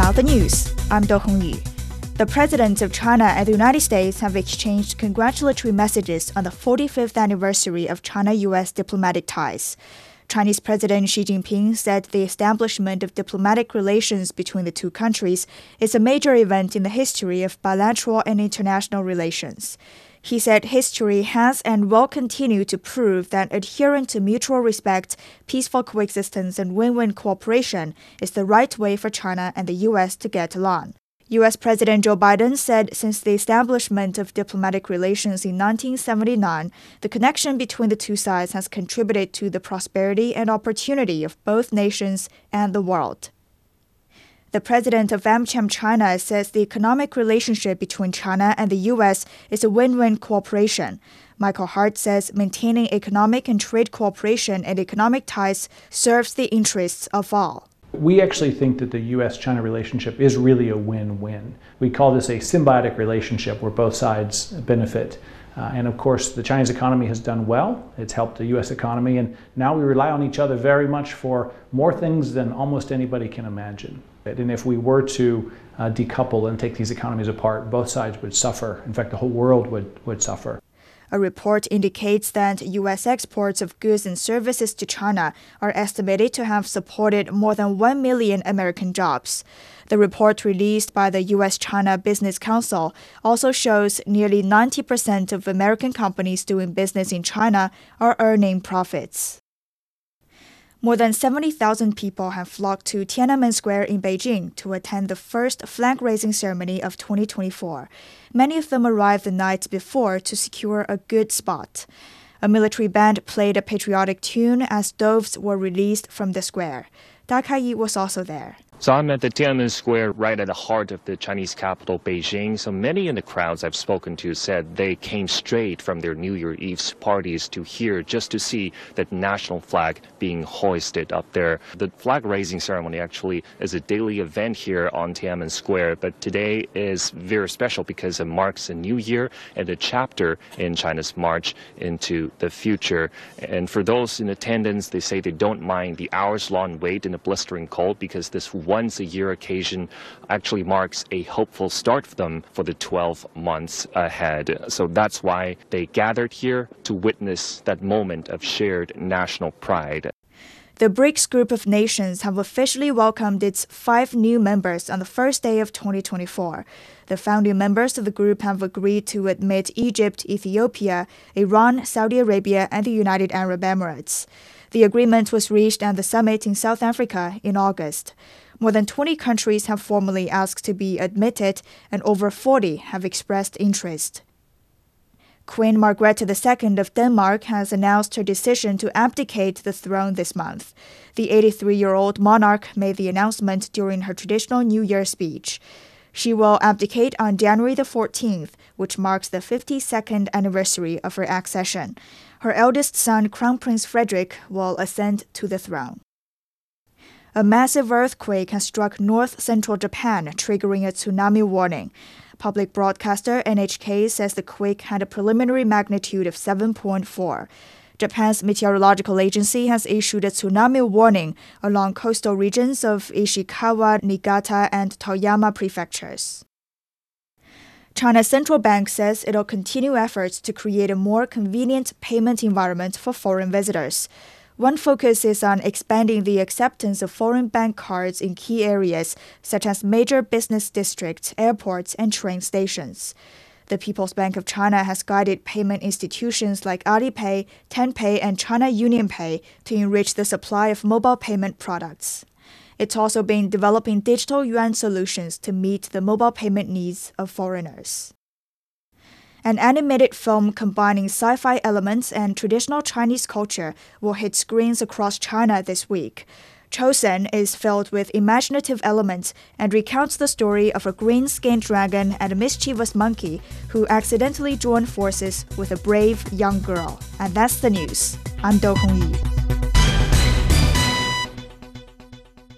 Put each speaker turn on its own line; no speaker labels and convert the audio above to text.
Now the news. I'm Do Hongyu. The presidents of China and the United States have exchanged congratulatory messages on the 45th anniversary of China US diplomatic ties. Chinese President Xi Jinping said the establishment of diplomatic relations between the two countries is a major event in the history of bilateral and international relations. He said history has and will continue to prove that adhering to mutual respect, peaceful coexistence, and win win cooperation is the right way for China and the U.S. to get along. U.S. President Joe Biden said since the establishment of diplomatic relations in 1979, the connection between the two sides has contributed to the prosperity and opportunity of both nations and the world. The president of AmCham China says the economic relationship between China and the U.S. is a win win cooperation. Michael Hart says maintaining economic and trade cooperation and economic ties serves the interests of all.
We actually think that the US China relationship is really a win win. We call this a symbiotic relationship where both sides benefit. Uh, and of course, the Chinese economy has done well. It's helped the US economy, and now we rely on each other very much for more things than almost anybody can imagine. And if we were to uh, decouple and take these economies apart, both sides would suffer. In fact, the whole world would, would suffer.
A report indicates that U.S. exports of goods and services to China are estimated to have supported more than 1 million American jobs. The report released by the U.S. China Business Council also shows nearly 90% of American companies doing business in China are earning profits. More than 70,000 people have flocked to Tiananmen Square in Beijing to attend the first flag raising ceremony of 2024. Many of them arrived the night before to secure a good spot. A military band played a patriotic tune as doves were released from the square. Da Kai was also there.
So I'm at the Tiananmen Square, right at the heart of the Chinese capital, Beijing. So many in the crowds I've spoken to said they came straight from their New Year Eve's parties to here just to see that national flag being hoisted up there. The flag raising ceremony actually is a daily event here on Tiananmen Square, but today is very special because it marks a new year and a chapter in China's march into the future. And for those in attendance, they say they don't mind the hours-long wait in the blistering cold because this once a year occasion actually marks a hopeful start for them for the 12 months ahead. So that's why they gathered here to witness that moment of shared national pride.
The BRICS group of nations have officially welcomed its five new members on the first day of 2024. The founding members of the group have agreed to admit Egypt, Ethiopia, Iran, Saudi Arabia, and the United Arab Emirates. The agreement was reached at the summit in South Africa in August. More than 20 countries have formally asked to be admitted, and over 40 have expressed interest. Queen Margrethe II of Denmark has announced her decision to abdicate the throne this month. The 83 year old monarch made the announcement during her traditional New Year speech. She will abdicate on January the 14th, which marks the 52nd anniversary of her accession. Her eldest son, Crown Prince Frederick, will ascend to the throne. A massive earthquake has struck north central Japan, triggering a tsunami warning. Public broadcaster NHK says the quake had a preliminary magnitude of 7.4. Japan's meteorological agency has issued a tsunami warning along coastal regions of Ishikawa, Niigata, and Toyama prefectures. China's central bank says it'll continue efforts to create a more convenient payment environment for foreign visitors. One focus is on expanding the acceptance of foreign bank cards in key areas such as major business districts, airports, and train stations. The People's Bank of China has guided payment institutions like Alipay, Tenpay, and China UnionPay to enrich the supply of mobile payment products. It's also been developing digital yuan solutions to meet the mobile payment needs of foreigners. An animated film combining sci fi elements and traditional Chinese culture will hit screens across China this week. Chosen is filled with imaginative elements and recounts the story of a green skinned dragon and a mischievous monkey who accidentally join forces with a brave young girl. And that's the news. I'm Do Hongyi.